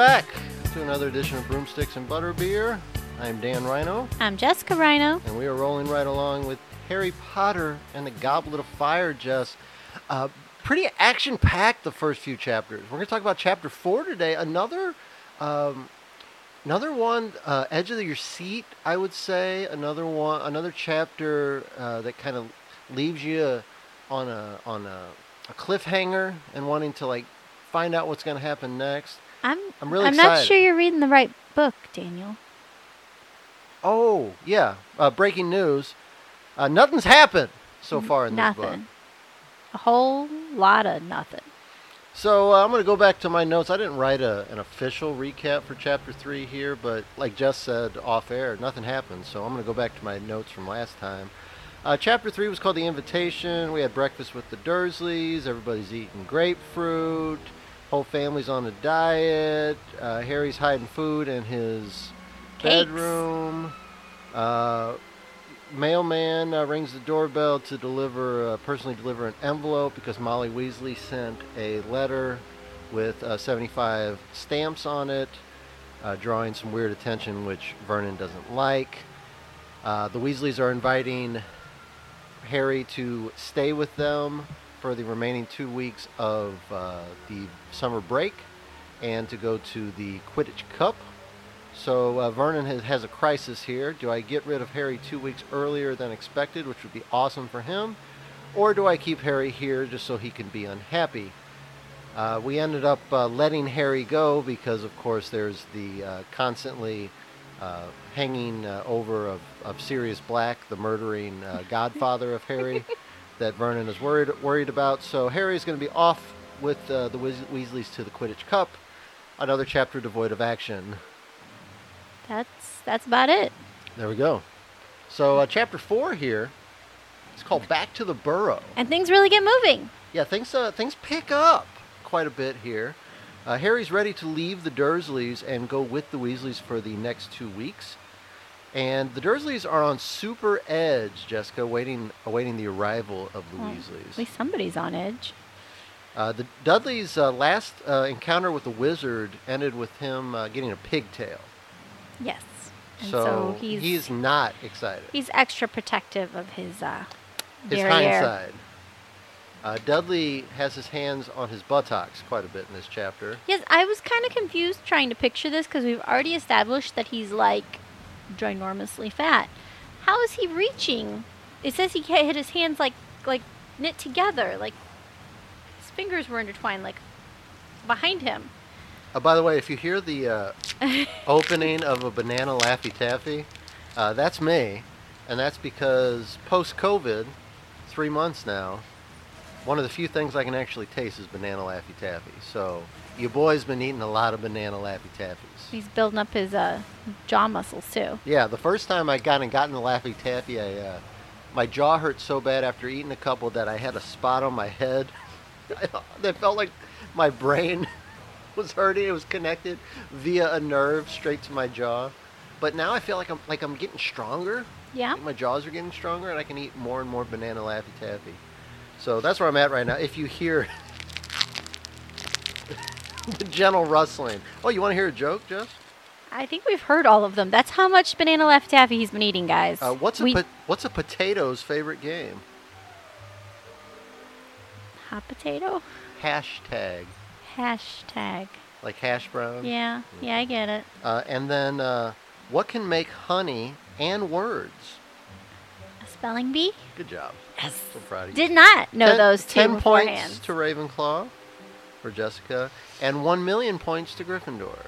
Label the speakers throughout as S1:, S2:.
S1: Back to another edition of Broomsticks and Butterbeer. I'm Dan Rhino,
S2: I'm Jessica Rhino.
S1: and we are rolling right along with Harry Potter and the Goblet of Fire, Jess. Uh, pretty action packed the first few chapters. We're going to talk about chapter four today. Another. Um, Another one, uh, edge of your seat, I would say. Another one, another chapter uh, that kind of leaves you on a on a, a cliffhanger and wanting to like find out what's going to happen next.
S2: I'm
S1: I'm really
S2: I'm not sure you're reading the right book, Daniel.
S1: Oh yeah, uh, breaking news! Uh, nothing's happened so far in this
S2: nothing.
S1: book.
S2: A whole lot of nothing.
S1: So uh, I'm going to go back to my notes. I didn't write a, an official recap for chapter three here, but like Jess said off air, nothing happened. So I'm going to go back to my notes from last time. Uh, chapter three was called The Invitation. We had breakfast with the Dursleys. Everybody's eating grapefruit. Whole family's on a diet. Uh, Harry's hiding food in his
S2: Cakes.
S1: bedroom. Uh, mailman uh, rings the doorbell to deliver, uh, personally deliver an envelope because Molly Weasley sent a letter with uh, 75 stamps on it, uh, drawing some weird attention which Vernon doesn't like. Uh, the Weasleys are inviting Harry to stay with them for the remaining two weeks of uh, the summer break and to go to the Quidditch Cup. So uh, Vernon has, has a crisis here. Do I get rid of Harry two weeks earlier than expected, which would be awesome for him? Or do I keep Harry here just so he can be unhappy? Uh, we ended up uh, letting Harry go because, of course, there's the uh, constantly uh, hanging uh, over of, of Sirius Black, the murdering uh, godfather of Harry, that Vernon is worried worried about. So Harry's going to be off with uh, the Weas- Weasleys to the Quidditch Cup. Another chapter devoid of action.
S2: That's that's about it.
S1: There we go. So uh, chapter four here, it's called Back to the Burrow.
S2: And things really get moving.
S1: Yeah, things uh, things pick up quite a bit here. Uh, Harry's ready to leave the Dursleys and go with the Weasleys for the next two weeks. And the Dursleys are on super edge, Jessica, waiting awaiting the arrival of the
S2: Well,
S1: Weasleys.
S2: At least somebody's on edge.
S1: Uh, the Dudley's uh, last uh, encounter with the wizard ended with him uh, getting a pigtail.
S2: Yes. And
S1: so
S2: so, he's
S1: he's not excited.
S2: he's extra protective of his uh
S1: his
S2: derriere.
S1: hindsight. Uh, Dudley has his hands on his buttocks quite a bit in this chapter.
S2: Yes, I was kind of confused trying to picture this because we've already established that he's like ginormously fat. How is he reaching? It says he hit his hands like like knit together, like his fingers were intertwined, like behind him.
S1: Uh, by the way, if you hear the uh, opening of a banana Laffy Taffy, uh, that's me, and that's because post-COVID, three months now, one of the few things I can actually taste is banana Laffy Taffy. So your boy's been eating a lot of banana Laffy Taffies.
S2: He's building up his uh, jaw muscles too.
S1: Yeah, the first time I got and gotten the Laffy Taffy, I, uh, my jaw hurt so bad after eating a couple that I had a spot on my head. that felt like my brain was hurting. It was connected via a nerve straight to my jaw. But now I feel like I'm like I'm getting stronger.
S2: Yeah.
S1: My jaws are getting stronger, and I can eat more and more banana Laffy Taffy. So that's where I'm at right now. If you hear the gentle rustling, oh, you want to hear a joke, Jess?
S2: I think we've heard all of them. That's how much banana Laffy Taffy he's been eating, guys.
S1: Uh, what's a
S2: we,
S1: po- what's a potato's favorite game?
S2: hot potato?
S1: Hashtag
S2: Hashtag.
S1: like hash brown.
S2: Yeah, yeah, I get it.
S1: Uh, and then uh, what can make honey and words?
S2: A spelling bee?
S1: Good job.
S2: Yes.
S1: So proud of you.
S2: Did not know
S1: Ten-
S2: those two
S1: Ten
S2: beforehand.
S1: points to Ravenclaw for Jessica, and one million points to Gryffindor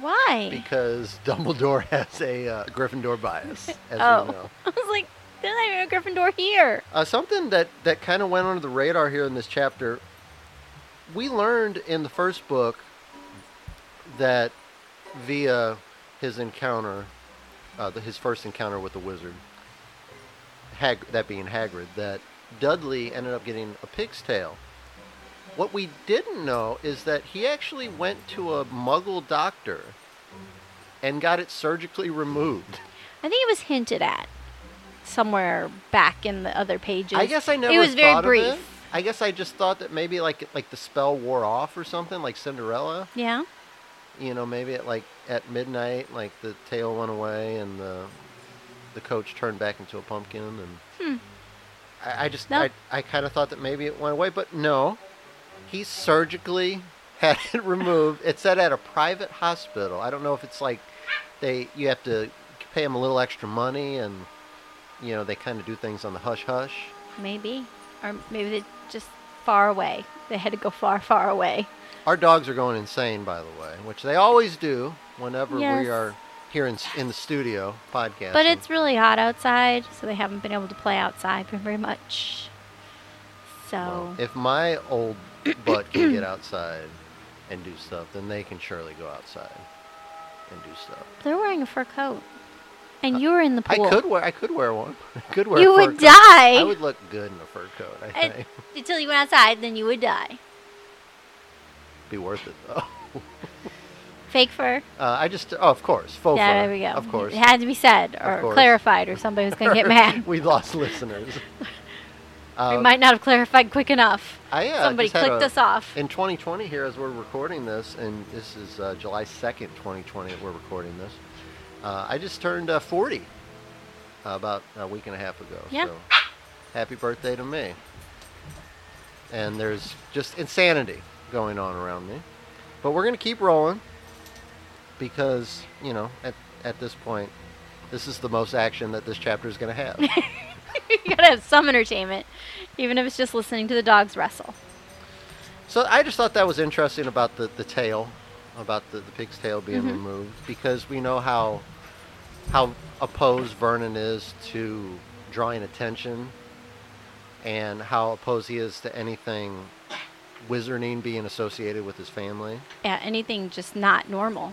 S2: Why?
S1: because Dumbledore has a uh, Gryffindor bias, as
S2: oh,
S1: we know.
S2: I was like, there's not even a Gryffindor here.
S1: Uh, something that, that kind of went under the radar here in this chapter. We learned in the first book that via his encounter, uh, the, his first encounter with the wizard, Hag- that being Hagrid, that Dudley ended up getting a pig's tail. What we didn't know is that he actually went to a Muggle doctor and got it surgically removed.
S2: I think it was hinted at somewhere back in the other pages.
S1: I guess I never
S2: It was very brief.
S1: of it. I guess I just thought that maybe like like the spell wore off or something, like Cinderella.
S2: Yeah.
S1: you know, maybe at like at midnight, like the tail went away and the the coach turned back into a pumpkin, and
S2: Hmm.
S1: I, I just
S2: Nope.
S1: I, I kind of thought that maybe it went away, but no, he surgically had it removed. It said at a private hospital. I don't know if it's like they you have to pay him a little extra money, and you know they kind of do things on the hush hush.
S2: Maybe. Or maybe they just far away. They had to go far, far away.
S1: Our dogs are going insane, by the way, which they always do whenever
S2: Yes.
S1: we are here in, in the studio podcast.
S2: But it's really hot outside, so they haven't been able to play outside very much. So,
S1: Well, if my old butt can get outside and do stuff, then they can surely go outside and do stuff.
S2: they're wearing a fur coat. And you were in the
S1: Uh, I could wear I could wear one. I could wear.
S2: You
S1: a fur
S2: would
S1: coat.
S2: die.
S1: I would look good in a fur coat. I
S2: I-
S1: think
S2: Until you went outside, then you would die.
S1: be worth it though.
S2: Fake fur.
S1: Uh, I just oh of course faux
S2: yeah,
S1: fur.
S2: there we go.
S1: Of course.
S2: It had to be said or clarified, or somebody was going to get mad.
S1: we lost listeners.
S2: we might not have clarified quick enough.
S1: I, uh,
S2: Somebody clicked
S1: a-
S2: us off.
S1: In 2020, here as we're recording this, and this is uh, July 2nd, 2020, that we're recording this. Uh, I just turned uh, 40 uh, about a week and a half ago.
S2: Yeah.
S1: So happy birthday to me. And there's just insanity going on around me. But we're going to keep rolling because, you know, at, at this point, this is the most action that this chapter is going to have.
S2: you gotta have some entertainment, even if it's just listening to the dogs wrestle.
S1: So I just thought that was interesting about the, the tail, about the, the pig's tail being
S2: Mhm.
S1: removed, because we know how how opposed Vernon is to drawing attention, and how opposed he is to anything wizarding being associated with his family.
S2: Yeah, anything just not normal.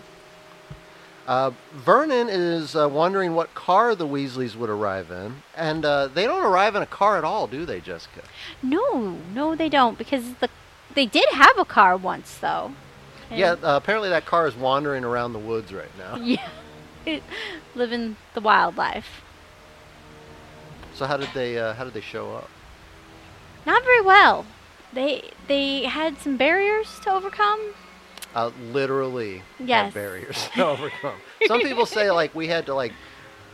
S1: Uh, Vernon is uh, wondering what car the Weasleys would arrive in, and uh, they don't arrive in a car at all, do they, Jessica?
S2: No, no, they don't because the they did have a car once though.
S1: Yeah, uh, apparently that car is wandering around the woods right now.
S2: Yeah. it, Living the wildlife.
S1: So how did they uh, how did they show up?
S2: Not very well. They they had some barriers to overcome.
S1: Uh, literally
S2: Yes.
S1: barriers to overcome. Some people say like we had to like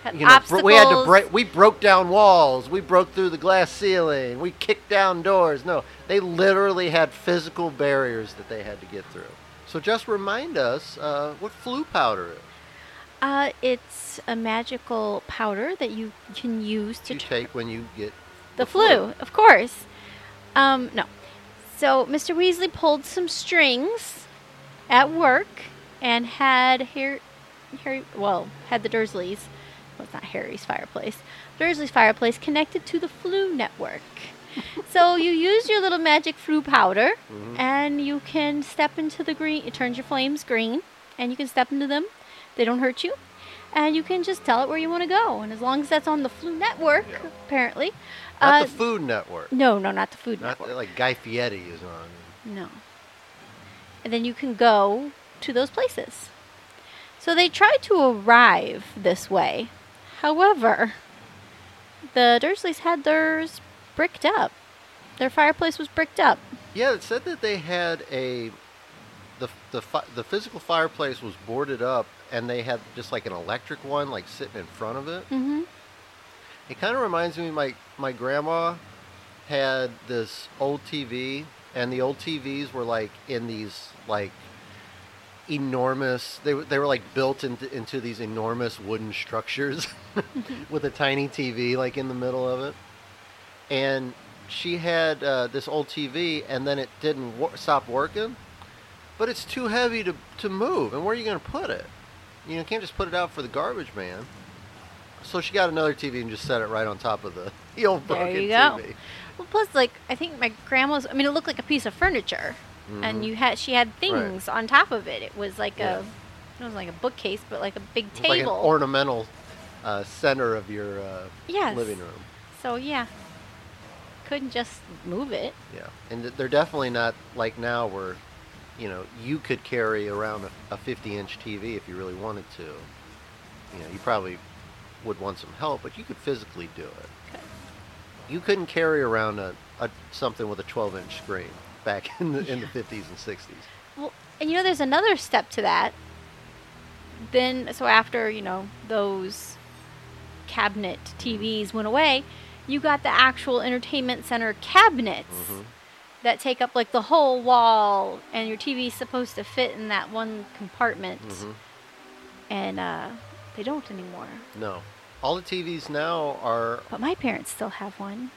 S1: you know br-
S2: obstacles.
S1: we had to break we broke down walls, we broke through the glass ceiling, we kicked down doors. No, they literally had physical barriers that they had to get through. So just remind us uh, what Floo powder is.
S2: Uh, it's a magical powder that you can use to
S1: You
S2: tr-
S1: take when you get
S2: the flu, of course. Um, no. So Mr. Weasley pulled some strings at work and had Harry, Harry well, had the Dursleys, well, it's not Harry's fireplace, Dursley's fireplace connected to the Floo network. so you use your little magic Floo powder
S1: Mhm.
S2: and you can step into the green, it turns your flames green, and you can step into them. They don't hurt you. And you can just tell it where you want to go. And as long as that's on the Floo network,
S1: Yeah.
S2: apparently.
S1: Not
S2: uh,
S1: the Food Network.
S2: no, no, not the Food
S1: Not
S2: Network.
S1: like Guy Fieri is on.
S2: no. And then you can go to those places. So they tried to arrive this way. However, the Dursleys had theirs bricked up. Their fireplace was bricked up.
S1: Yeah, it said that they had a the the fi- the physical fireplace was boarded up, and they had just like an electric one, like sitting in front of it.
S2: Mm-hmm.
S1: It kind of reminds me my my grandma had this old TV, and the old TVs were like in these like enormous. They were they were like built into into these enormous wooden structures with a tiny TV like in the middle of it, and she had uh, this old TV, and then it didn't wor- stop working, but it's too heavy to to move, and where are you going to put it? You know, you can't just put it out for the garbage man. So she got another TV and just set it right on top of the, the old
S2: There
S1: broken
S2: you go.
S1: TV.
S2: Well, plus, like I think my grandma's. I mean, it looked like a piece of furniture, and
S1: Mhm.
S2: you had she had things on top of it. It was like
S1: Yeah.
S2: a, it was like a bookcase, but like a big
S1: It's like an
S2: table.
S1: ornamental uh, center of your uh,
S2: yes.
S1: living room.
S2: So yeah, couldn't just move it.
S1: Yeah, and th- they're definitely not like now where, you know, you could carry around a, a 50-inch TV if you really wanted to. You know, you probably would want some help, but you could physically do it.
S2: Okay.
S1: You couldn't carry around a, a something with a 12-inch screen back in the in the 50s and 60s.
S2: Well, And you know, there's another step to that. Then, so after, you know, those cabinet TVs went away, you got the actual entertainment center cabinets
S1: Mhm.
S2: that take up like the whole wall, and your TV's supposed to fit in that one compartment.
S1: Mhm.
S2: And uh, they don't anymore.
S1: No. All the TVs now are.
S2: But my parents still have one,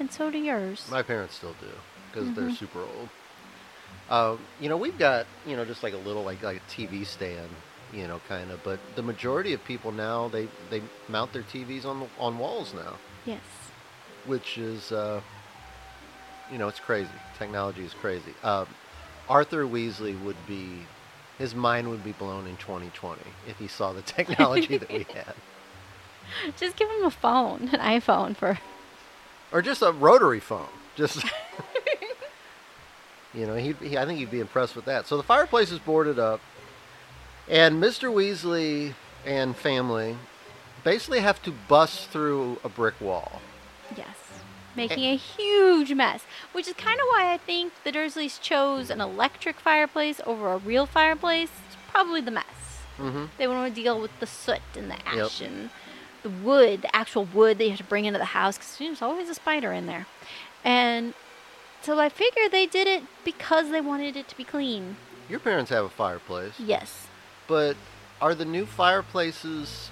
S2: and so do yours.
S1: My parents still do because they're
S2: Mhm.
S1: super old. Um, you know, we've got you know just like a little like like a TV stand, you know, kind of. But the majority of people now they they mount their TVs on the, on walls now,
S2: yes.
S1: which is uh, you know it's crazy. Technology is crazy. Um, Arthur Weasley would be his mind would be blown in 2020 if he saw the technology that we had,
S2: Just give him a phone, an iPhone for.
S1: or just a rotary phone. Just you know, he, he I think he'd be impressed with that. So the fireplace is boarded up, and Mr. Weasley and family basically have to bust through a brick wall.
S2: Yes. Making a huge mess, which is kind of why I think the Dursleys chose an electric fireplace over a real fireplace. It's probably the mess.
S1: Mm-hmm.
S2: They want to deal with the soot and the ash and the wood, the actual wood that you have to bring into the house because there's always a spider in there. And so I figure they did it because they wanted it to be clean.
S1: Your parents have a fireplace,
S2: Yes.
S1: but are the new fireplaces?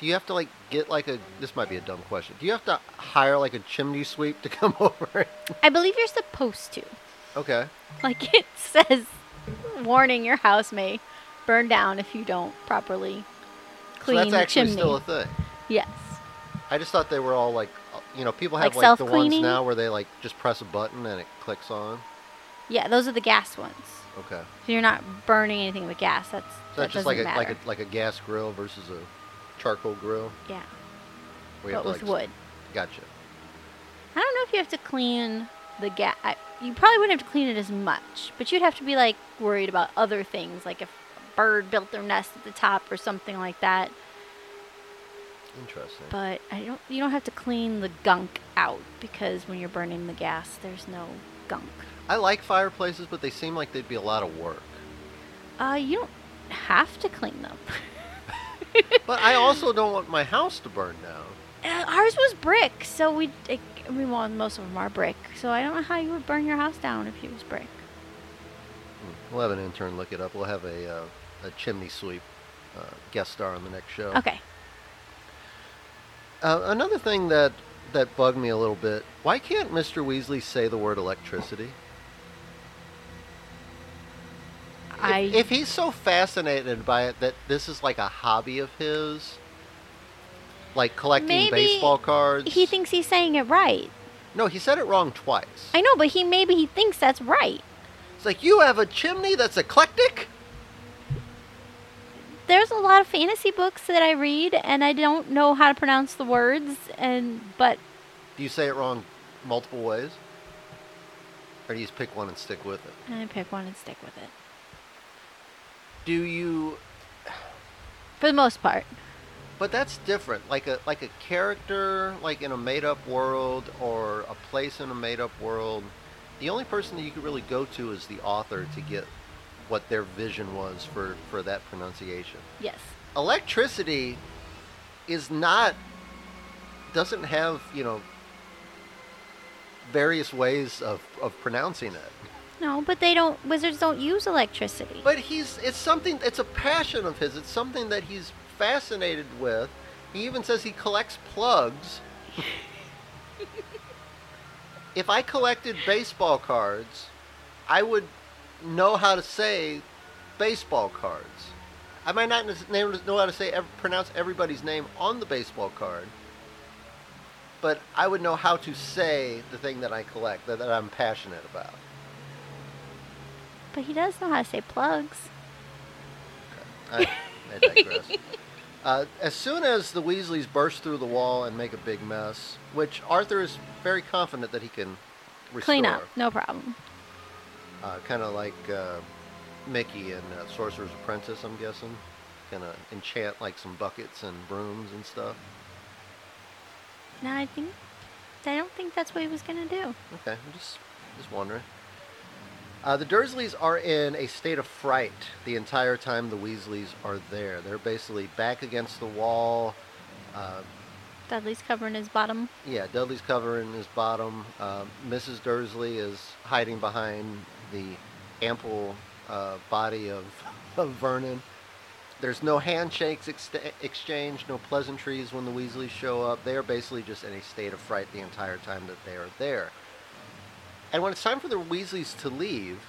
S1: Do you have to like get like a? This might be a dumb question. Do you have to hire like a chimney sweep to come over?
S2: I believe you're supposed to.
S1: okay.
S2: Like it says, warning your house may burn down if you don't properly clean So
S1: that's
S2: the
S1: actually
S2: chimney.
S1: still a thing.
S2: yes.
S1: I just thought they were all like, you know, people have
S2: Like
S1: like, the ones now where they like just press a button and it clicks on.
S2: Yeah, those are the gas ones.
S1: Okay.
S2: So you're not burning anything with gas. That's
S1: So
S2: that
S1: just like a like a like a gas grill versus a charcoal grill.
S2: yeah,
S1: you
S2: but
S1: have
S2: with
S1: like,
S2: wood.
S1: Gotcha.
S2: I don't know if you have to clean the gas. You probably wouldn't have to clean it as much, but you'd have to be like worried about other things, like if a bird built their nest at the top or something like that.
S1: Interesting.
S2: But I don't. You don't have to clean the gunk out because when you're burning the gas, there's no gunk.
S1: I like fireplaces, but they seem like they'd be a lot of work.
S2: Uh, you don't have to clean them.
S1: But I also don't want my house to burn down.
S2: Uh, ours was brick, so we. It, I mean, well, most of them are brick, so I don't know how you would burn your house down if it was brick.
S1: Hmm. We'll have an intern look it up. We'll have a uh, a chimney sweep uh, guest star on the next show.
S2: Okay.
S1: Uh, another thing that that bugged me a little bit. Why can't Mr. Weasley say the word electricity? If-
S2: I
S1: if he's so fascinated by it that this is like a hobby of his, like collecting
S2: Maybe
S1: baseball cards.
S2: he thinks he's saying it right.
S1: no, he said it wrong twice.
S2: I know, but he maybe he thinks that's right.
S1: It's like you have a chimney that's eclectic.
S2: There's a lot of fantasy books that I read, and I don't know how to pronounce the words, and but
S1: Do you say it wrong multiple ways, or do you just pick one and stick with it?
S2: I pick one and stick with it
S1: Do you?
S2: for the most part.
S1: But that's different. Like a like a character, like in a made-up world, or a place in a made-up world. The only person that you could really go to is the author to get what their vision was for for that pronunciation.
S2: Yes.
S1: Electricity is not doesn't have you know various ways of of pronouncing it.
S2: No, but they don't. Wizards don't use electricity.
S1: But he's it's something it's a passion of his. It's something that he's fascinated with. He even says he collects plugs. if I collected baseball cards, I would know how to say baseball cards. I might not know how to say pronounce everybody's name on the baseball card, but I would know how to say the thing that I collect that, that I'm passionate about.
S2: But he does know how to say plugs.
S1: I, I digress. uh, as soon as the Weasleys burst through the wall and make a big mess, which Arthur is very confident that he can restore,
S2: Clean up, no problem.
S1: uh, kind of like uh, Mickey and uh, Sorcerer's Apprentice, I'm guessing, kind of enchant like some buckets and brooms and stuff.
S2: No, I think I don't think that's what he was gonna do.
S1: Okay, I'm just just wondering. Uh, the Dursleys are in a state of fright the entire time the Weasleys are there. They're basically back against the wall. Uh,
S2: Dudley's covering his bottom.
S1: yeah, Dudley's covering his bottom. Um Mrs. Dursley is hiding behind the ample uh, body of, of Vernon. There's no handshakes ext- exchanged, no pleasantries when the Weasleys show up. They are basically just in a state of fright the entire time that they are there. And when it's time for the Weasleys to leave,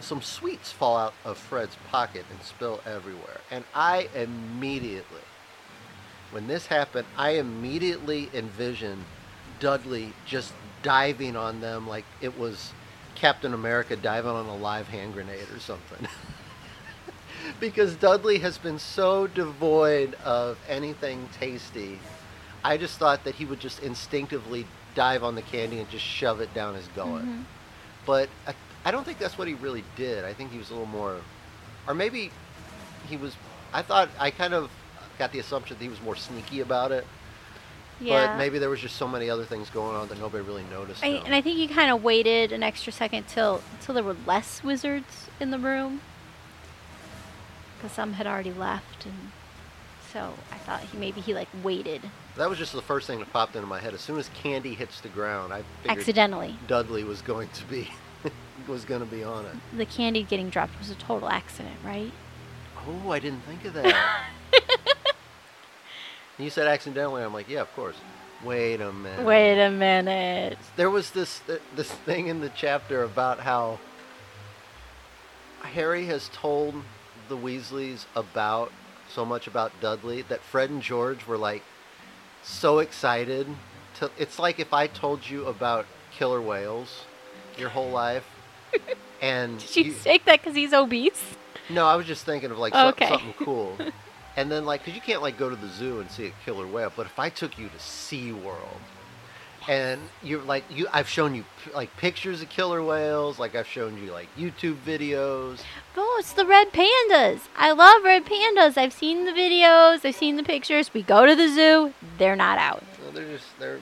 S1: some sweets fall out of Fred's pocket and spill everywhere. And I immediately, when this happened, I immediately envisioned Dudley just diving on them like it was Captain America diving on a live hand grenade or something. because Dudley has been so devoid of anything tasty. I just thought that he would just instinctively dive on the candy and just shove it down his gullet.
S2: Mhm.
S1: But I, I don't think that's what he really did. I think he was a little more, or maybe he was. I thought I kind of got the assumption that he was more sneaky about it.
S2: Yeah.
S1: But maybe there was just so many other things going on that nobody really noticed.
S2: I, and I think he kind of waited an extra second till till there were less wizards in the room, because some had already left, and so I thought he maybe he like waited
S1: that was just the first thing that popped into my head. As soon as Candy hits the ground, I figured
S2: accidentally.
S1: Dudley was going to be was going to be on it.
S2: The candy getting dropped was a total accident, right?
S1: Oh, I didn't think of that. you said accidentally. I'm like, yeah, of course. Wait a minute.
S2: Wait a minute.
S1: There was this th- this thing in the chapter about how Harry has told the Weasleys about so much about Dudley that Fred and George were like so excited. To, it's like if I told you about killer whales your whole life, and
S2: Did you, take that because he's obese?
S1: no, I was just thinking of like
S2: Okay.
S1: something cool. And then like, cause you can't like go to the zoo and see a killer whale, but if I took you to SeaWorld and you're like, you, I've shown you like pictures of killer whales, like I've shown you like YouTube videos.
S2: Oh, it's the red pandas. I love red pandas. I've seen the videos. I've seen the pictures. We go to the zoo. They're not out.
S1: Well, they're just, they're,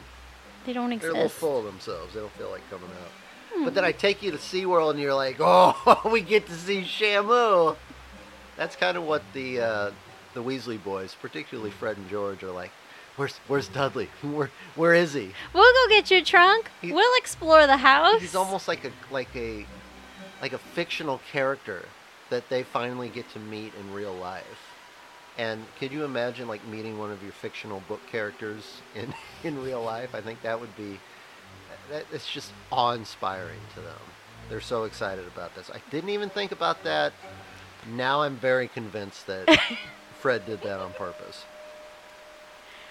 S2: They don't exist
S1: they're a little full of themselves. They don't feel like coming out.
S2: Hmm.
S1: But then I take you to SeaWorld and you're like, oh, we get to see Shamu. That's kind of what the, uh, the Weasley boys, particularly Fred and George, are like. Where's Where's Dudley? Where Where is he?
S2: We'll go get your trunk.
S1: He-
S2: we'll explore the house.
S1: He's almost like a like a like a fictional character that they finally get to meet in real life. And could you imagine like meeting one of your fictional book characters in in real life? I think that would be that, it's just awe-inspiring to them. They're so excited about this. I didn't even think about that. Now I'm very convinced that Fred did that on purpose.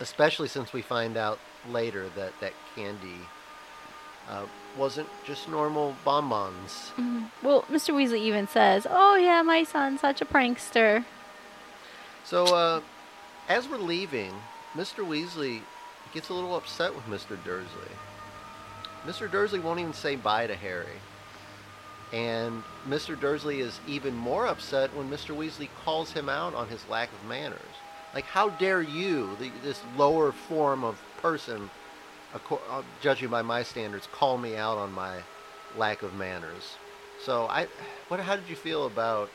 S1: Especially since we find out later that that candy uh, wasn't just normal bonbons.
S2: Mhm. Well, Mr. Weasley even says, "Oh yeah, my son's such a prankster."
S1: So, uh, as we're leaving, Mr. Weasley gets a little upset with Mr. Dursley. Mr. Dursley won't even say bye to Harry. And Mr. Dursley is even more upset when Mr. Weasley calls him out on his lack of manners. Like, how dare you, the, this lower form of person, uh, judging by my standards, call me out on my lack of manners? So, I, what, how did you feel about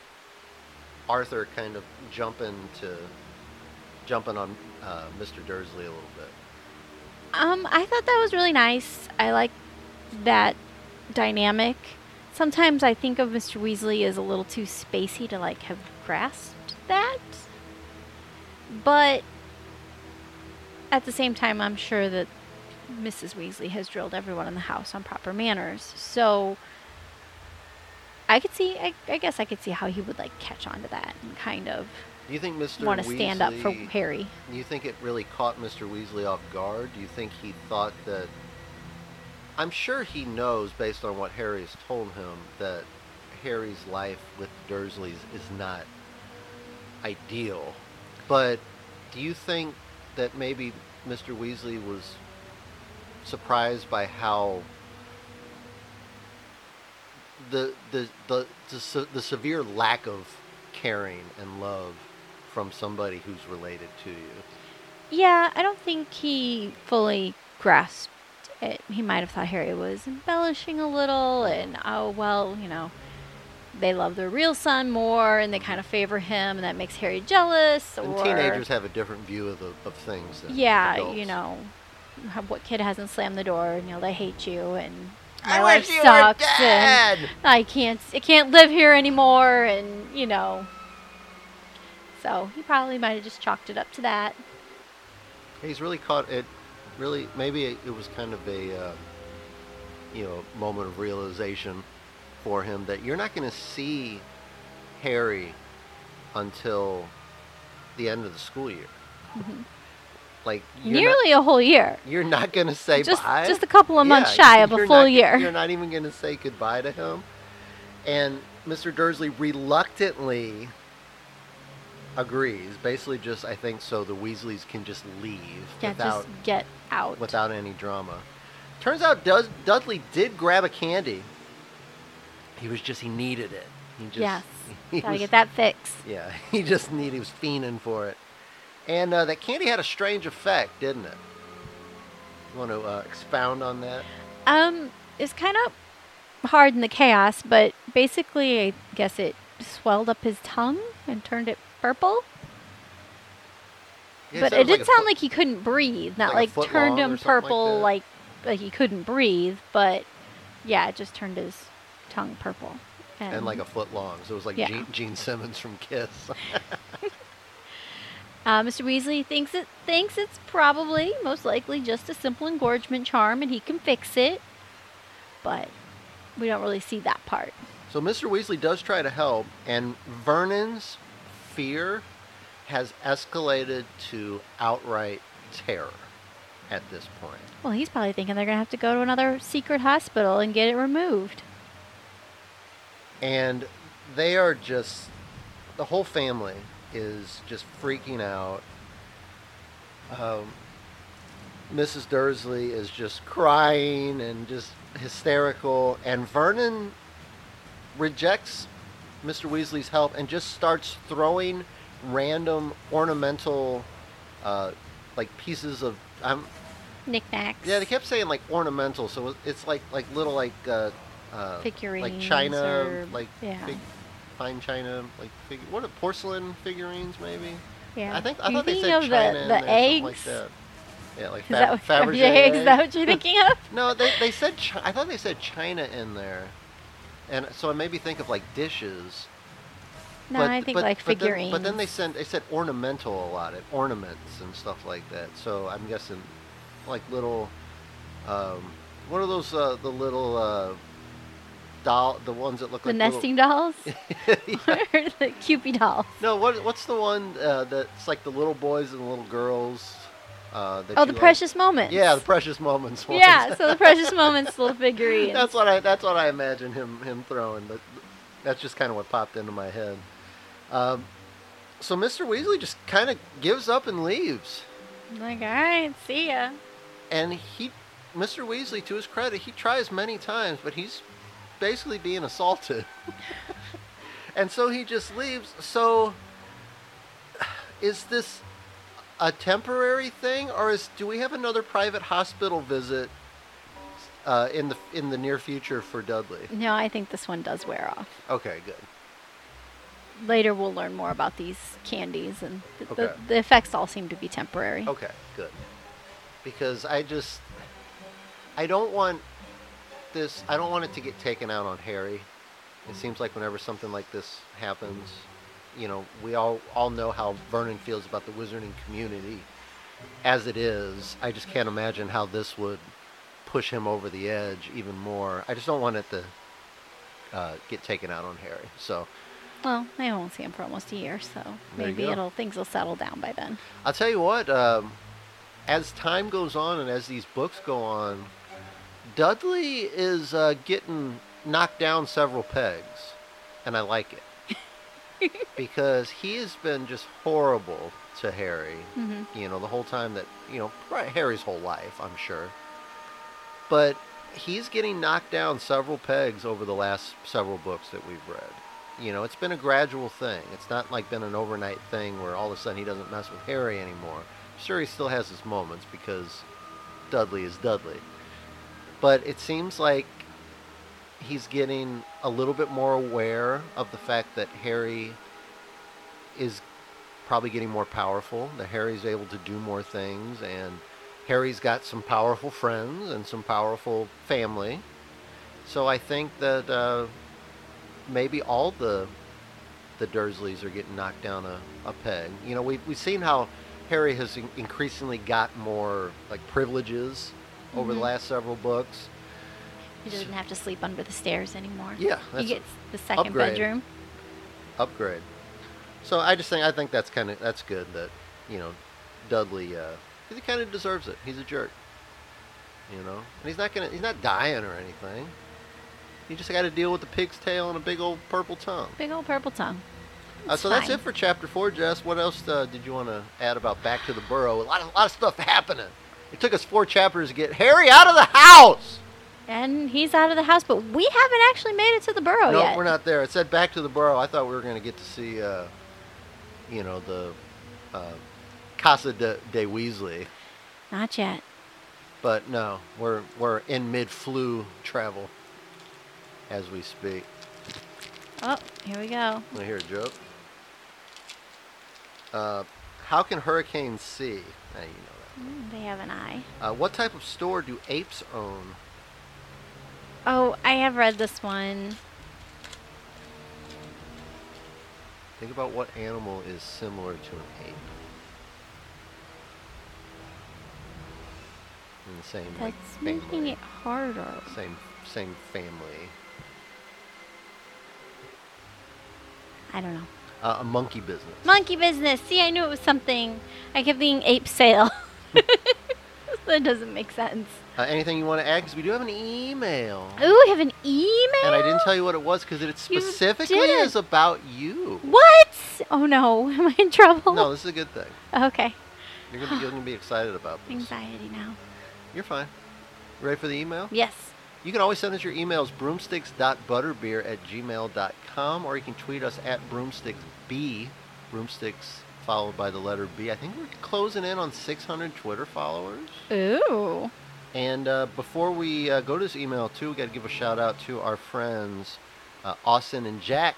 S1: Arthur kind of jumping to jumping on uh, Mr. Dursley a little bit.
S2: Um, I thought that was really nice. I like that dynamic. Sometimes I think of Mr. Weasley as a little too spacey to like have grasped that. But at the same time, I'm sure that Mrs. Weasley has drilled everyone in the house on proper manners. So I could see, I, I guess I could see how he would like catch on to that and kind of
S1: Do you think Mr.
S2: want to stand up for Harry.
S1: Do you think it really caught Mr. Weasley off guard? Do you think he thought that? I'm sure he knows, based on what Harry has told him, that Harry's life with Dursleys is not ideal. But do you think that maybe Mr. Weasley was surprised by how the the the the, the severe lack of caring and love from somebody who's related to you?
S2: Yeah, I don't think he fully grasped it, he might have thought Harry was embellishing a little, mm-hmm. and oh well, you know, they love their real son more, and they kind of favor him, and that makes Harry jealous.
S1: And
S2: or
S1: teenagers have a different view of the of things. Than
S2: yeah,
S1: adults.
S2: you know, what kid hasn't slammed the door? and, You know, they hate you, and my
S1: I
S2: life
S1: wish you
S2: sucks,
S1: were
S2: and. I can't, I can't live here anymore, and you know. So he probably might have just chalked it up to that.
S1: He's really caught it. Really, maybe it, it was kind of a, uh, you know, moment of realization for him that you're not going to see Harry until the end of the school year.
S2: Mhm.
S1: Like
S2: Nearly a whole year.
S1: You're not going to say
S2: just
S1: bye.
S2: just a couple of months
S1: Yeah,
S2: shy of a full
S1: not-
S2: year.
S1: You're not even going to say goodbye to him. And Mr. Dursley reluctantly agrees. Basically, just I think so the Weasleys can just leave
S2: yeah,
S1: without
S2: just get out.
S1: without any drama. Turns out Dudley did grab a candy. He was just he needed it. He just
S2: yes,
S1: he
S2: gotta
S1: was-
S2: get that fixed.
S1: Yeah, he just needed. He was fiending for it. And uh, that candy had a strange effect, didn't it? You want to uh, expound on that?
S2: Um, it's kind of hard in the chaos, but basically, I guess it swelled up his tongue and turned it purple.
S1: Yeah,
S2: but it did
S1: a
S2: sound
S1: foot-
S2: like he couldn't breathe. Not
S1: like
S2: like, turned him purple, like like he couldn't breathe. But yeah, it just turned his tongue purple. And,
S1: and like a foot long. So it was like
S2: Yeah.
S1: Gene, Gene Simmons from Kiss.
S2: Uh, Mr. Weasley thinks it thinks it's probably most likely just a simple engorgement charm, and he can fix it. But we don't really see that part.
S1: so Mr. Weasley does try to help, and Vernon's fear has escalated to outright terror at this point.
S2: Well, he's probably thinking they're gonna have to go to another secret hospital and get it removed.
S1: And they are just the whole family is just freaking out. Um, Mrs. Dursley is just crying and just hysterical, and Vernon rejects Mr. Weasley's help and just starts throwing random ornamental, uh, like pieces of. Um,
S2: Knickknacks.
S1: yeah, they kept saying like ornamental, so it's like like little like uh, uh,
S2: figurines.
S1: like china,
S2: or-
S1: like
S2: yeah.
S1: fine china, like fig, what are porcelain figurines maybe?
S2: yeah.
S1: I think I
S2: You
S1: thought they said china
S2: the,
S1: in
S2: the
S1: there,
S2: eggs.
S1: like that. Yeah, like Fa-
S2: that, what,
S1: Fabergé
S2: yeah, is
S1: egg.
S2: that what you're thinking of?
S1: no, they they said chi- I thought they said china in there, and so I maybe think of like dishes.
S2: No,
S1: but,
S2: I think
S1: but,
S2: like
S1: but
S2: figurines.
S1: Then, but then they said they said ornamental a lot, ornaments and stuff like that. So I'm guessing like little, um, what are those uh, the little uh, doll, the ones that look
S2: the
S1: like little-
S2: nesting dolls or the Kewpie dolls.
S1: No, what what's the one uh, that's like the little boys and the little girls? Uh,
S2: Oh, the
S1: like?
S2: precious moments.
S1: Yeah, the precious moments. Ones.
S2: yeah. So the precious moments little figurines.
S1: that's what I that's what I imagine him him throwing, but that's just kind of what popped into my head. Um, so Mr. Weasley just kind of gives up and leaves,
S2: like, all right, see ya.
S1: and he, Mr. Weasley, to his credit, he tries many times, but he's basically being assaulted, and so he just leaves. So, is this a temporary thing, or is do we have another private hospital visit uh, in the in the near future for Dudley?
S2: No, I think this one does wear off.
S1: Okay, good.
S2: Later, we'll learn more about these candies, and th- the, the effects all seem to be temporary.
S1: Okay, good. Because I just I don't want this I don't want it to get taken out on Harry. It seems like whenever something like this happens, you know, we all all know how Vernon feels about the wizarding community as it is. I just can't imagine how this would push him over the edge even more. I just don't want it to uh, get taken out on Harry. So
S2: Well, I won't see him for almost a year, so
S1: There
S2: maybe it'll things will settle down by then.
S1: I'll tell you what, um, as time goes on and as these books go on, Dudley is uh, getting knocked down several pegs, and I like it because he has been just horrible to Harry.
S2: hmm
S1: You know, the whole time that you know Harry's whole life, I'm sure. But he's getting knocked down several pegs over the last several books that we've read. You know, it's been a gradual thing. It's not like been an overnight thing where all of a sudden he doesn't mess with Harry anymore. Sure, he still has his moments because Dudley is Dudley. But it seems like he's getting a little bit more aware of the fact that Harry is probably getting more powerful. That Harry's able to do more things, and Harry's got some powerful friends and some powerful family. So I think that uh, maybe all the the Dursleys are getting knocked down a, a peg. You know, we we've seen how Harry has in- increasingly got more like privileges over the
S2: Mhm.
S1: last several books.
S2: He doesn't have to sleep under the stairs anymore.
S1: Yeah,
S2: he gets the second
S1: upgrade.
S2: bedroom.
S1: upgrade. So I just think I think that's kind of that's good that you know Dudley uh he kind of deserves it. He's a jerk, you know, and he's not gonna he's not dying or anything. He just got to deal with the pig's tail and a big old purple tongue.
S2: Big old purple tongue.
S1: Uh, so that's it for chapter four, Jess. What else uh, did you want to add about Back to the Burrow? A lot of a lot of stuff happening. It took us four chapters to get Harry out of the house.
S2: And he's out of the house, but we haven't actually made it to the burrow
S1: no,
S2: yet.
S1: we're not there. It said Back to the Burrow. I thought we were going to get to see, uh, you know, the uh, Casa de, de Weasley,
S2: Not yet.
S1: but no, we're we're in mid Floo travel as we speak.
S2: Oh, here we go.
S1: I hear a joke. Uh, how can hurricanes see? Ah, you know
S2: Mm, they have an eye.
S1: Uh, what type of store do apes own?
S2: Oh, I have read this one.
S1: Think about what animal is similar to an ape. In the same like
S2: That's making it harder.
S1: Same same family.
S2: I don't know.
S1: Uh, a monkey business.
S2: Monkey business. See, I knew it was something. I kept being ape sale. that doesn't make sense.
S1: Uh, anything you want to add? Because we do have an email.
S2: Ooh, we have an email.
S1: And I didn't tell you what it was because it specifically is about you.
S2: What? Oh no, am I in trouble?
S1: No, this is a good thing.
S2: Okay.
S1: You're gonna be, you're gonna be excited about this.
S2: Anxiety now.
S1: You're fine. Ready for the email?
S2: Yes.
S1: You can always send us your emails broomsticks.butterbeer at gmail.com or you can tweet us at broomsticksb. Broomsticks followed by the letter B. I think we're closing in on 600 Twitter followers.
S2: Ooh.
S1: And uh, before we uh, go to this email, too, we got to give a shout out to our friends uh, Austin and Jack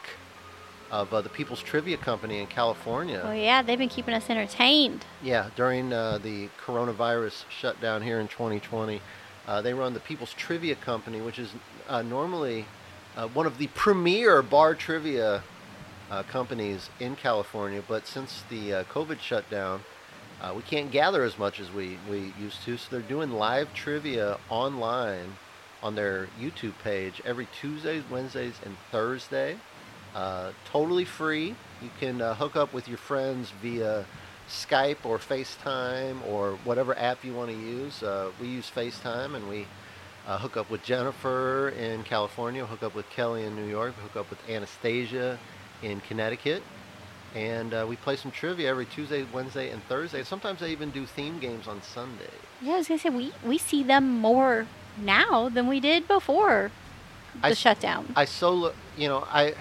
S1: of uh, the People's Trivia Company in California.
S2: Oh yeah, they've been keeping us entertained.
S1: Yeah, during uh, the coronavirus shutdown here in 2020, uh, they run the People's Trivia Company, which is uh, normally uh, one of the premier bar trivia uh, companies in California. But since the uh, COVID shutdown, uh, we can't gather as much as we, we used to. So they're doing live trivia online on their YouTube page every Tuesdays, Wednesdays, and Thursday. Uh, totally free. You can uh, hook up with your friends via Skype or FaceTime or whatever app you want to use. Uh, we use FaceTime and we hook up with Jennifer in California, hook up with Kelly in New York, hook up with Anastasia in Connecticut. And uh, we play some trivia every Tuesday, Wednesday, and Thursday. Sometimes they even do theme games on Sunday.
S2: Yeah, I was gonna say we we see them more now than we did before the
S1: I
S2: shutdown.
S1: I so look, you know, I,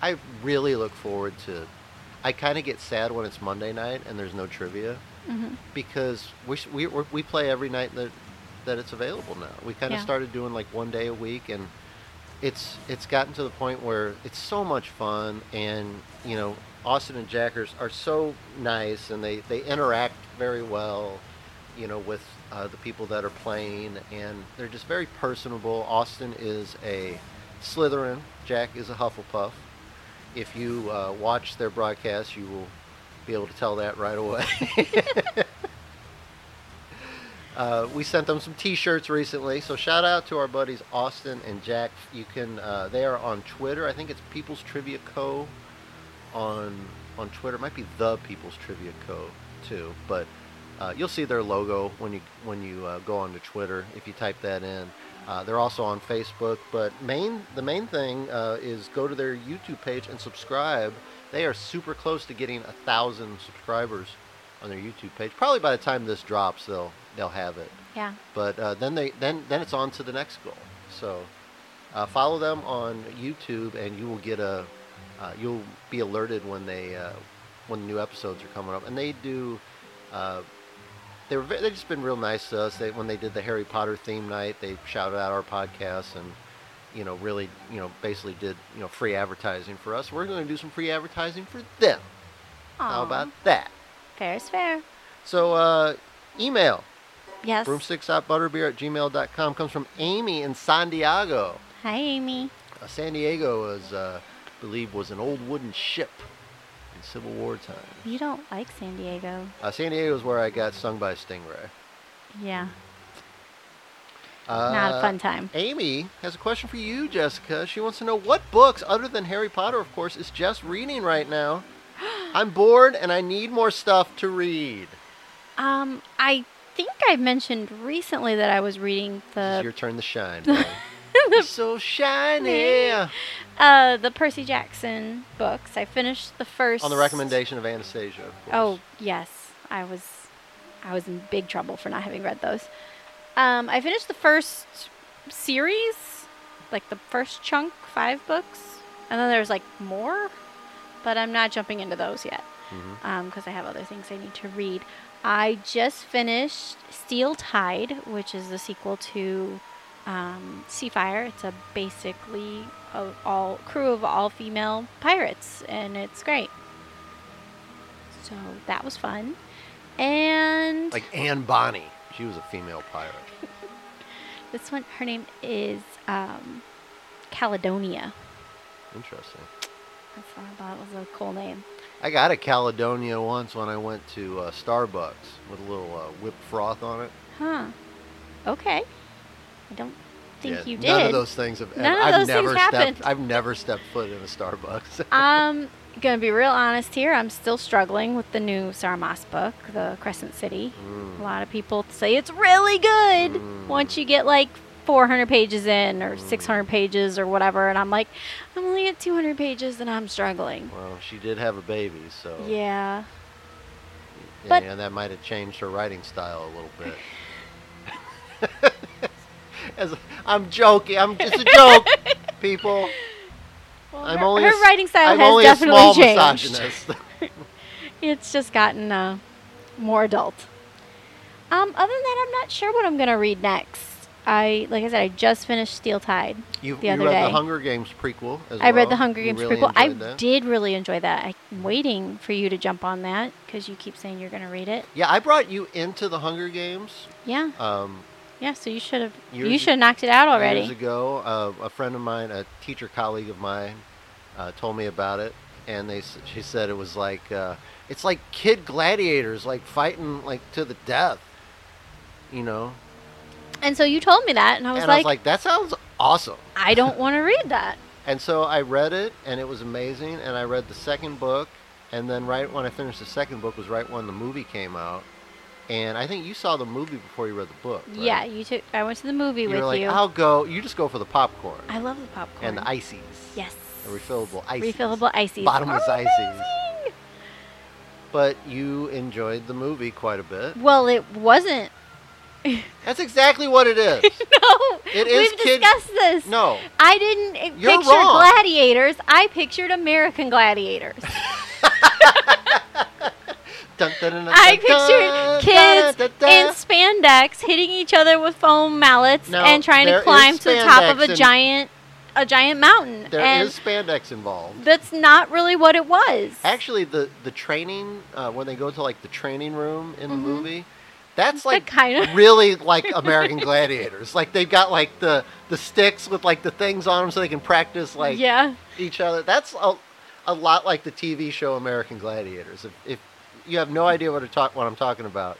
S1: I really look forward to. I kind of get sad when it's Monday night and there's no trivia
S2: hmm
S1: because we we we play every night that that it's available now. We kind of
S2: Yeah.
S1: started doing like one day a week and it's it's gotten to the point where it's so much fun and you know Austin and Jackers are so nice and they they interact very well you know with uh, the people that are playing and they're just very personable. Austin is a Slytherin. Jack is a Hufflepuff. If you uh, watch their broadcast you will be able to tell that right away Uh, we sent them some T-shirts recently, so shout out to our buddies Austin and Jack. You can uh, they are on Twitter. I think it's People's Trivia Co. on on Twitter. It might be the People's Trivia Co. too, but uh, you'll see their logo when you when you uh, go onto Twitter if you type that in. Uh, they're also on Facebook, but main the main thing uh, is go to their YouTube page and subscribe. They are super close to getting a thousand subscribers on their YouTube page. Probably by the time this drops, they'll they'll have it.
S2: Yeah.
S1: But uh, then they then then it's on to the next goal. So uh, follow them on YouTube, and you will get a uh, you'll be alerted when they uh, when new episodes are coming up. And they do uh, they were they've just been real nice to us. They when they did the Harry Potter theme night, they shouted out our podcast and you know really you know basically did you know free advertising for us. We're going to do some free advertising for them. How about that?
S2: Fair is fair?
S1: So uh, email
S2: Yes.
S1: broomsticks.butterbeer at gmail.com comes from Amy in San Diego.
S2: Hi, Amy.
S1: Uh, San Diego is uh, believed was an old wooden ship in Civil War time.
S2: You don't like San Diego.
S1: Uh, San Diego is where I got stung by a stingray.
S2: Yeah.
S1: Uh,
S2: Not a fun time.
S1: Amy has a question for you, Jessica. She wants to know what books, other than Harry Potter, of course, is Jess reading right now. I'm bored and I need more stuff to read.
S2: Um, I think I mentioned recently that I was reading the
S1: is your turn to shine. You're so shiny.
S2: uh the Percy Jackson books. I finished the first
S1: On the recommendation of Anastasia. Of.
S2: Oh yes, I was I was in big trouble for not having read those. Um, I finished the first series, like the first chunk, five books, and then there's like more, but I'm not jumping into those yet because I have other things I need to read. I just finished Steel Tide, which is the sequel to um, Seafire. It's a basically a all crew of all female pirates, and it's great. So that was fun, and
S1: Like Anne Bonny. She was a female pirate.
S2: this one, her name is um, Caledonia.
S1: Interesting.
S2: That's what I thought it was a cool name.
S1: I got a Caledonia once when I went to uh, Starbucks with a little uh, whipped froth on it.
S2: Huh. Okay. I don't think
S1: Yeah,
S2: you did.
S1: None of those things have ever.
S2: None of
S1: I've
S2: those things
S1: never
S2: happened.
S1: stepped. I've never stepped foot in a Starbucks.
S2: I'm gonna be real honest here. I'm still struggling with the new Sarah Maas book, the Crescent City.
S1: Mm.
S2: A lot of people say it's really good
S1: Mm.
S2: once you get like 400 pages in or 600 pages or whatever, and I'm like, I'm only at 200 pages and I'm struggling.
S1: Well, she did have a baby, so
S2: Yeah.
S1: yeah,
S2: but-
S1: and that might have changed her writing style a little bit. As I'm joking. I'm just a joke, people.
S2: Well,
S1: I'm
S2: her,
S1: only
S2: her
S1: a
S2: writing style
S1: I'm
S2: has
S1: a
S2: definitely changed. It's just gotten uh, more adult. Um, other than that, I'm not sure what I'm gonna read next. I, like I said, I just finished Steel Tide.
S1: You,
S2: The
S1: you
S2: other
S1: read
S2: day.
S1: the Hunger Games prequel as
S2: I read the. Hunger Games
S1: really
S2: prequel. I
S1: that?
S2: did really enjoy that. I'm waiting for you to jump on that because you keep saying you're gonna read it.
S1: Yeah, I brought you into the Hunger Games.
S2: Yeah,
S1: Um,
S2: yeah. So you should have. You should have knocked it out already.
S1: Years ago, uh, a friend of mine, a teacher colleague of mine, uh, told me about it, and they she said it was like uh, it's like kid gladiators, like fighting like to the death, you know.
S2: And so you told me that, and I was
S1: and I
S2: like,
S1: was like, that sounds awesome.
S2: I don't want to read that.
S1: And so I read it, and it was amazing. And I read the second book, and then right when I finished the second book was right when the movie came out. And I think you saw the movie before you read the book. right?
S2: Yeah, you took. I went to the movie
S1: You
S2: with
S1: were like,
S2: you.
S1: I'll go. You just go for the popcorn
S2: I love the popcorn.
S1: and the ices.
S2: Yes.
S1: The refillable ices.
S2: Refillable ices.
S1: Bottomless
S2: are
S1: ices. But you enjoyed the movie quite a bit.
S2: Well, it wasn't.
S1: That's exactly what it is.
S2: no,
S1: It is
S2: we've
S1: kid-
S2: discussed this.
S1: No.
S2: I didn't uh,
S1: You're
S2: picture
S1: wrong.
S2: gladiators. I pictured American gladiators.
S1: Dun, dun, dun,
S2: I pictured kids in spandex hitting each other with foam mallets
S1: Now,
S2: and trying to climb to the top of a giant a giant mountain.
S1: There
S2: and
S1: is spandex involved.
S2: that's not really what it was.
S1: Actually, the the training uh, when they go to like the training room in the
S2: Mhm.
S1: movie, that's like
S2: kinda-
S1: really like American Gladiators. Like they've got like the the sticks with like the things on them so they can practice like
S2: yeah.
S1: each other. That's a, a lot like the TV show American Gladiators. If, if you have no idea what, to talk, what I'm talking about,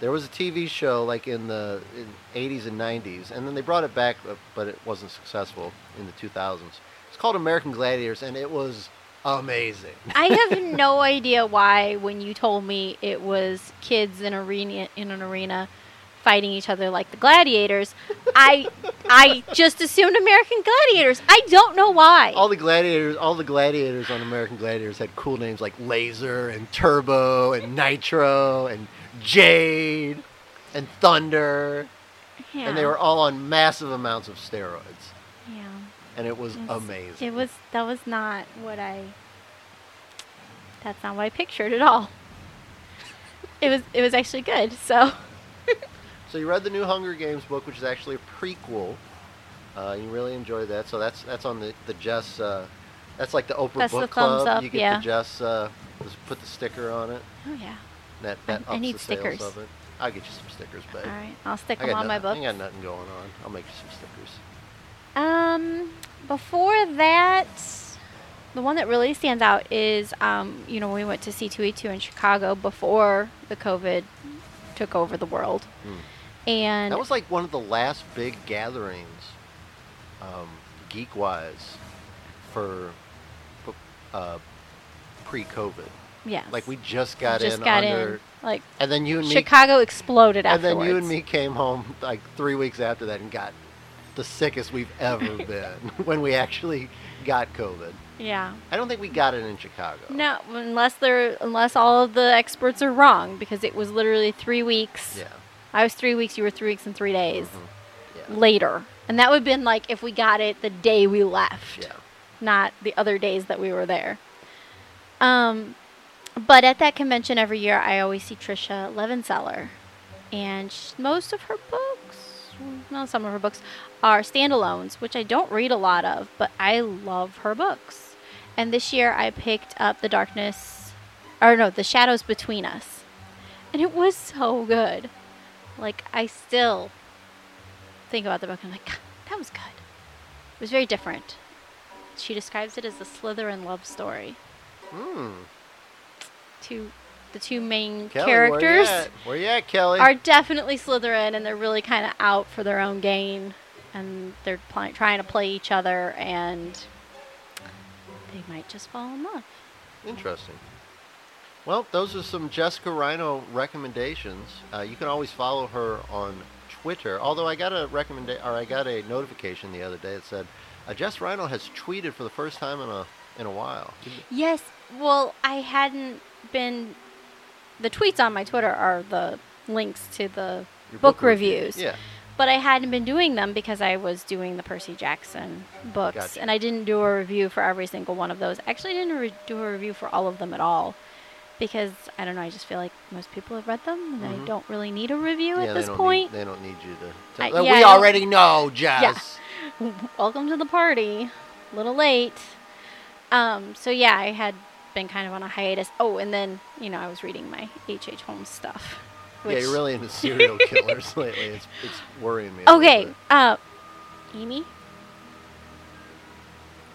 S1: there was a TV show like in the in 80s and 90s, and then they brought it back, but it wasn't successful in the 2000s. It's called American Gladiators, and it was amazing.
S2: I have no idea why when you told me it was kids in arena in an arena fighting each other like the gladiators, I I just assumed American gladiators. I don't know why.
S1: all the gladiators, all the gladiators on American Gladiators had cool names like Laser and Turbo and Nitro and Jade and Thunder,
S2: yeah.
S1: and they were all on massive amounts of steroids. And it was
S2: It's-
S1: amazing.
S2: It was that was not what I. That's not what I pictured at all. it was it was actually good. So
S1: So you read the new Hunger Games book, which is actually a prequel. Uh, you really enjoyed that. So that's that's on the the Jess. Uh, that's like the Oprah
S2: That's the
S1: Book
S2: thumbs
S1: Club.
S2: up,
S1: you get
S2: yeah.
S1: the Jess. Uh, just put the sticker on it.
S2: oh yeah.
S1: That
S2: I-
S1: that
S2: I
S1: ups
S2: need
S1: the sales
S2: stickers.
S1: of it. I'll get you some stickers, babe.
S2: All right, I'll stick them on my book.
S1: I ain't got nothing going on. I'll make you some stickers.
S2: Um, before that, the one that really stands out is, um, you know, we went to C2E2 in Chicago before the COVID took over the world.
S1: Hmm.
S2: And
S1: That was like one of the last big gatherings, um, geek wise, for uh, pre-COVID.
S2: yeah,
S1: Like we just got
S2: just
S1: in
S2: got
S1: under,
S2: in. Like
S1: and then you and me,
S2: Chicago exploded
S1: and
S2: afterwards.
S1: then you and me came home like three weeks after that and got the sickest we've ever been when we actually got COVID.
S2: Yeah.
S1: I don't think we got it in Chicago.
S2: No, unless they're unless all of the experts are wrong, because it was literally three weeks.
S1: Yeah.
S2: I was three weeks. You were three weeks and three days
S1: Mhm. Yeah.
S2: later, and that would have been like if we got it the day we left.
S1: Yeah.
S2: not the other days that we were there. Um, but at that convention every year, I always see Tricia Levenseller, and sh- most of her books, no, some of her books, are standalones, which I don't read a lot of, but I love her books. And this year, I picked up The Darkness, or no, The Shadows Between Us, and it was so good. Like I still think about the book, and I'm like, that was good. It was very different. She describes it as a Slytherin love story.
S1: Hmm.
S2: Two, the two main
S1: Kelly,
S2: characters
S1: Where you at? Where you at, Kelly?
S2: are definitely Slytherin, and they're really kind of out for their own gain, and they're pl- trying to play each other, and they might just fall in love.
S1: Interesting. Well, those are some Jessica Rhino recommendations. Uh, you can always follow her on Twitter. Although I got a recommenda- or I got a notification the other day that said uh, Jess Rhino has tweeted for the first time in a in a while.
S2: Yes. Well, I hadn't been. The tweets on my Twitter are the links to the book,
S1: review.
S2: reviews.
S1: Yeah.
S2: But I hadn't been doing them because I was doing the Percy Jackson books,
S1: Gotcha.
S2: and I didn't do a review for every single one of those. Actually, I didn't re- do a review for all of them at all because I don't know. I just feel like most people have read them, and
S1: Mhm.
S2: I don't really need a review
S1: yeah,
S2: at this point.
S1: Need, they don't need you to.
S2: I-
S1: tell-
S2: yeah,
S1: we already know, Jess.
S2: Welcome to the party. A little late. Um, so yeah, I had been kind of on a hiatus. Oh, and then you know I was reading my H. H. Holmes stuff.
S1: Yeah, you're really into serial killers lately. It's it's worrying me.
S2: okay. Uh, Amy,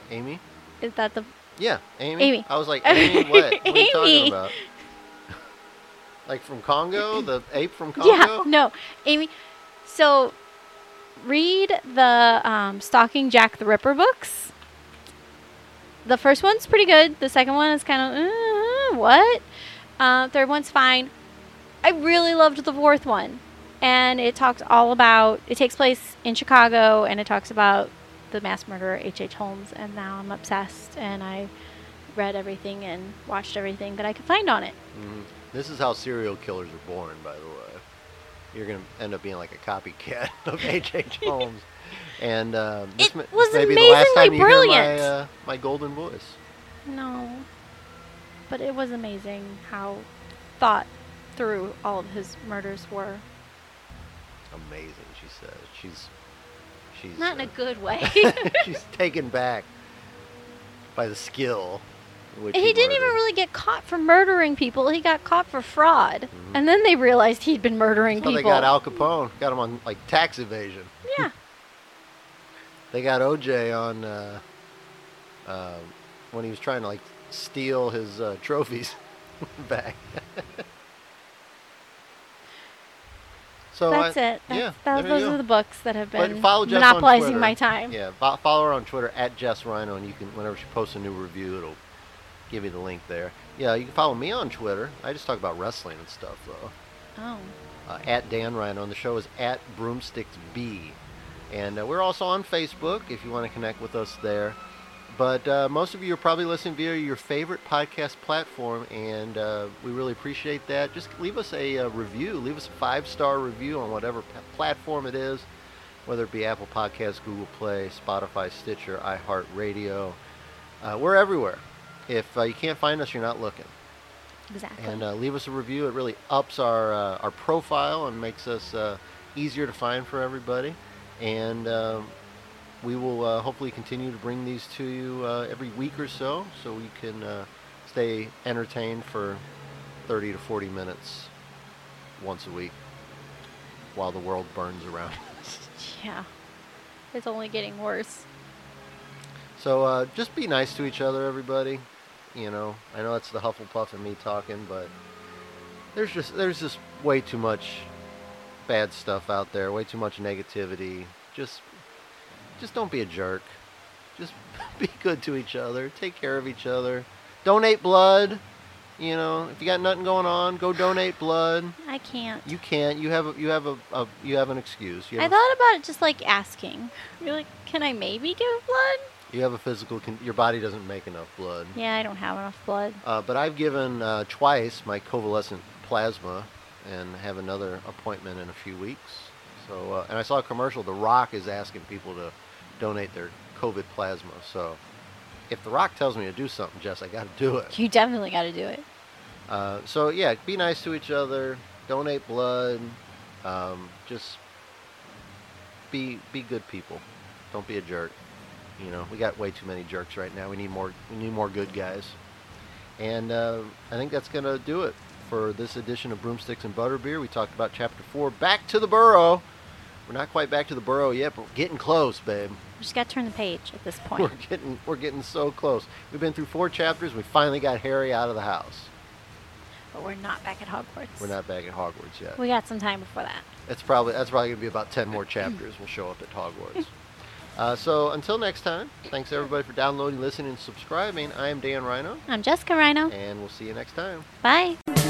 S1: Amy.
S2: is that the
S1: Yeah, Amy.
S2: Amy.
S1: I was like, Amy, what? What are you talking
S2: Amy.
S1: about? Like from Congo, the ape from Congo.
S2: Yeah, no, Amy. So, read the um, Stalking Jack the Ripper books. The first one's pretty good. The second one is kind of uh, what? Uh, third one's fine. I really loved the fourth one, and it talks all about. It takes place in Chicago, and it talks about the mass murderer H. H. Holmes. And now I'm obsessed, and I read everything and watched everything that I could find on it.
S1: Mhm. This is how serial killers are born, by the way. You're gonna end up being like a copycat of H. H. Holmes, and um, this,
S2: It
S1: ma- this
S2: was
S1: may be the last time
S2: amazingly
S1: you
S2: brilliant.
S1: hear my uh, my golden voice.
S2: No. But it was amazing how thought through all of his murders were.
S1: Amazing, she says. She's she's
S2: Not in
S1: uh,
S2: a good way.
S1: she's taken back by the skill. In which
S2: And he didn't even really get caught for murdering people. He got caught for fraud.
S1: Mhm.
S2: And then they realized he'd been murdering
S1: That's how they got Al Capone. Got him on like tax evasion.
S2: yeah.
S1: They got OJ on uh, uh, when he was trying to like steal his uh, trophies back. so
S2: That's
S1: I,
S2: it. That's,
S1: yeah,
S2: that, those are the books that have been
S1: follow Jess
S2: monopolizing my time.
S1: Yeah, follow her on Twitter at Jess Rhino, and you can whenever she posts a new review, it'll give you the link there. Yeah, you can follow me on Twitter. I just talk about wrestling and stuff though.
S2: Oh.
S1: uh, at Dan Rhino, and the show is at Broomsticks B. And uh, we're also on Facebook if you want to connect with us there. But uh, most of you are probably listening via your favorite podcast platform, and uh, we really appreciate that. Just leave us a, uh review, leave us a five star review on whatever p- platform it is, whether it be Apple Podcasts, Google Play, Spotify, Stitcher, iHeartRadio. Uh, we're everywhere. If uh, you can't find us, you're not looking.
S2: Exactly.
S1: and uh, leave us a review. It really ups our uh, our profile and makes us uh, easier to find for everybody. And um, we will uh, hopefully continue to bring these to you uh, every week or so, so we can uh, stay entertained for 30 to 40 minutes once a week while the world burns around us.
S2: yeah. It's only getting worse.
S1: So uh, just be nice to each other, everybody. You know, I know it's the Hufflepuff and me talking, but there's just there's just way too much bad stuff out there, way too much negativity. Just just don't be a jerk. Just be good to each other. Take care of each other. Donate blood. You know, if you got nothing going on, go donate blood.
S2: I can't.
S1: You can't. You have a, you have a, a you have an excuse. You
S2: I
S1: have a
S2: thought about it just like asking. You're like, can I maybe give blood?
S1: You have a physical. Con- your body doesn't make enough blood.
S2: Yeah, I don't have enough blood.
S1: Uh, but I've given uh, twice my convalescent plasma, and have another appointment in a few weeks. So, uh, and I saw a commercial. The Rock is asking people to donate their COVID plasma. So, if The Rock tells me to do something, Jess, I got to do it.
S2: You definitely got to do it.
S1: Uh, so yeah, be nice to each other. Donate blood. Um, just be be good people. Don't be a jerk. You know, we got way too many jerks right now. We need more. We need more good guys. And uh, I think that's gonna do it for this edition of Broomsticks and Butterbeer. We talked about Chapter Four. Back to the Burrow. We're not quite back to the Burrow yet, but we're getting close, babe.
S2: We just got to turn the page at this point.
S1: We're getting we're getting so close. We've been through four chapters. We finally got Harry out of the house.
S2: But we're not back at Hogwarts.
S1: We're not back at Hogwarts yet.
S2: We got some time before that.
S1: It's probably that's probably gonna be about ten more chapters. We'll show up at Hogwarts. Uh, so until next time, thanks everybody for downloading, listening, and subscribing. I am Dan Rhino,
S2: I'm Jessica Rhino.
S1: and we'll see you next time.
S2: Bye.